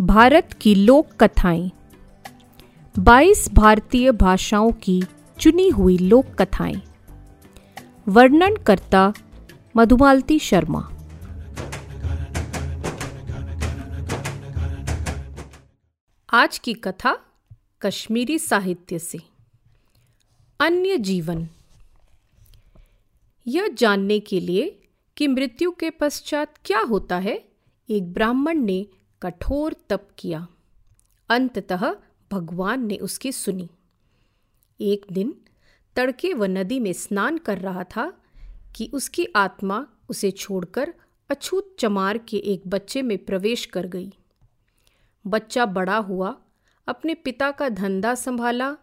भारत की लोक कथाएँ। 22 भारतीय भाषाओं की चुनी हुई लोक कथाएँ। वर्णन करता मधुमालती शर्मा। आज की कथा कश्मीरी साहित्य से। अन्य जीवन। यह जानने के लिए कि मृत्यु के पश्चात क्या होता है, एक ब्राह्मण ने कठोर तप किया। अंततः भगवान ने उसकी सुनी। एक दिन तड़के वह नदी में स्नान कर रहा था कि उसकी आत्मा उसे छोड़कर अछूत चमार के एक बच्चे में प्रवेश कर गई। बच्चा बड़ा हुआ, अपने पिता का धंधा संभाला,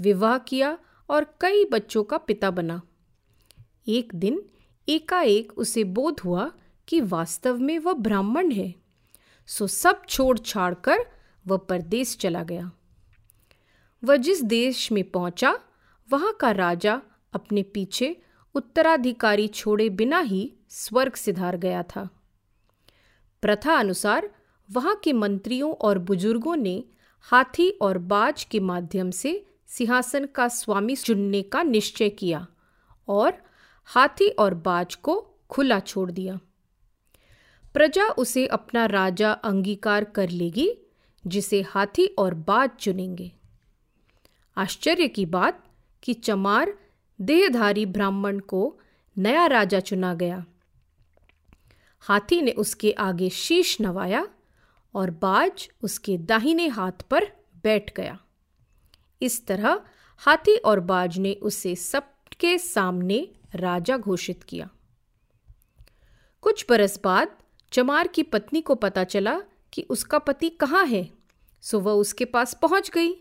विवाह किया और कई बच्चों का पिता बना। एक दिन एकाएक उसे बोध हुआ कि वास्तव में वह ब्राह्मण है। सो सब छोड़ छाड़ कर वह परदेश चला गया। वह जिस देश में पहुँचा, वहाँ का राजा अपने पीछे उत्तराधिकारी छोड़े बिना ही स्वर्ग सिधार गया था। प्रथा अनुसार वहाँ के मंत्रियों और बुज़ुर्गों ने हाथी और बाज के माध्यम से सिंहासन का स्वामी चुनने का निश्चय किया और हाथी और बाज को खुला छोड़ दिया। प्रजा उसे अपना राजा अंगीकार कर लेगी, जिसे हाथी और बाज चुनेंगे। आश्चर्य की बात कि चमार देहधारी ब्राह्मण को नया राजा चुना गया। हाथी ने उसके आगे शीश नवाया और बाज उसके दाहिने हाथ पर बैठ गया। इस तरह हाथी और बाज ने उसे सबके सामने राजा घोषित किया। कुछ बरस बाद चमार की पत्नी को पता चला कि उसका पति कहाँ है, सो वह उसके पास पहुँच गई।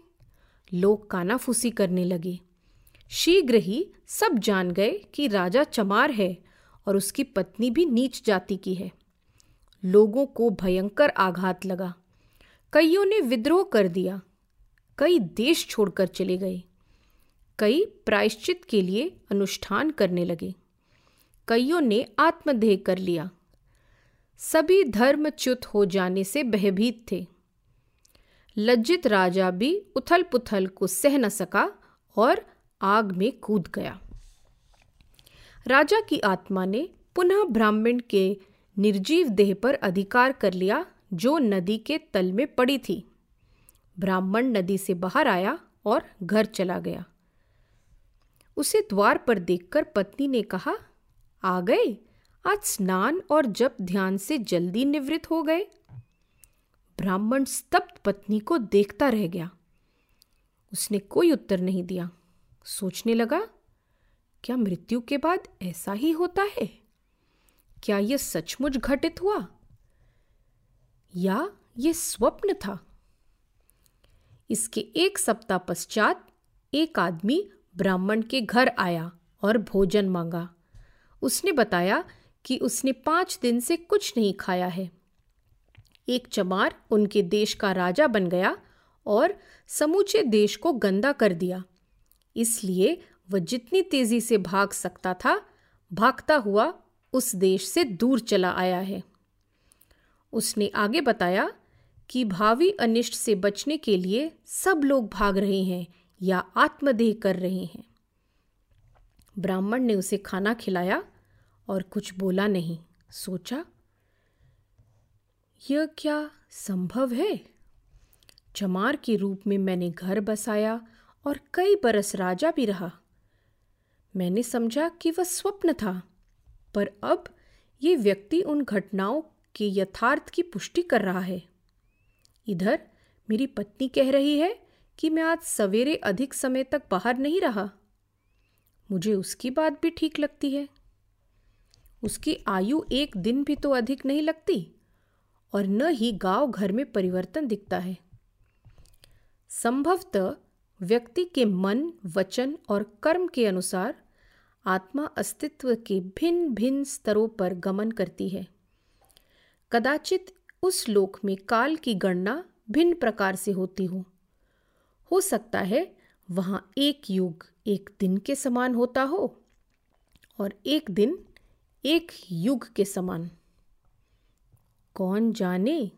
लोग कानाफूसी करने लगे। शीघ्र ही सब जान गए कि राजा चमार है और उसकी पत्नी भी नीच जाति की है। लोगों को भयंकर आघात लगा। कईयों ने विद्रोह कर दिया। कई देश छोड़कर चले गए। कई प्रायश्चित के लिए अनुष्ठान करने लगे। कईयों ने आत्मदेह कर लिया। सभी धर्मच्युत हो जाने से भयभीत थे। लज्जित राजा भी उथल पुथल को सह न सका और आग में कूद गया। राजा की आत्मा ने पुनः ब्राह्मण के निर्जीव देह पर अधिकार कर लिया, जो नदी के तल में पड़ी थी। ब्राह्मण नदी से बाहर आया और घर चला गया। उसे द्वार पर देखकर पत्नी ने कहा, आ गए? आज स्नान और जब ध्यान से जल्दी निवृत्त हो गए। ब्राह्मण स्तब्ध पत्नी को देखता रह गया। उसने कोई उत्तर नहीं दिया। सोचने लगा, क्या मृत्यु के बाद ऐसा ही होता है? क्या यह सचमुच घटित हुआ? या यह स्वप्न था? इसके एक सप्ताह पश्चात एक आदमी ब्राह्मण के घर आया और भोजन मांगा। उसने बताया कि उसने पाँच दिन से कुछ नहीं खाया है। एक चमार उनके देश का राजा बन गया और समूचे देश को गंदा कर दिया। इसलिए वह जितनी तेज़ी से भाग सकता था, भागता हुआ उस देश से दूर चला आया है। उसने आगे बताया कि भावी अनिष्ट से बचने के लिए सब लोग भाग रहे हैं या आत्मदेह कर रहे हैं। ब्राह्मण ने उसे खाना खिलाया और कुछ बोला नहीं। सोचा, यह क्या संभव है? चमार के रूप में मैंने घर बसाया और कई बरस राजा भी रहा। मैंने समझा कि वह स्वप्न था, पर अब ये व्यक्ति उन घटनाओं के यथार्थ की पुष्टि कर रहा है। इधर मेरी पत्नी कह रही है कि मैं आज सवेरे अधिक समय तक बाहर नहीं रहा। मुझे उसकी बात भी ठीक लगती है। उसकी आयु एक दिन भी तो अधिक नहीं लगती और न ही गाँव घर में परिवर्तन दिखता है। संभवतः व्यक्ति के मन, वचन और कर्म के अनुसार आत्मा अस्तित्व के भिन्न भिन्न स्तरों पर गमन करती है। कदाचित उस लोक में काल की गणना भिन्न प्रकार से होती हो। हो सकता है वहाँ एक युग एक दिन के समान होता हो और एक दिन एक युग के समान। कौन जाने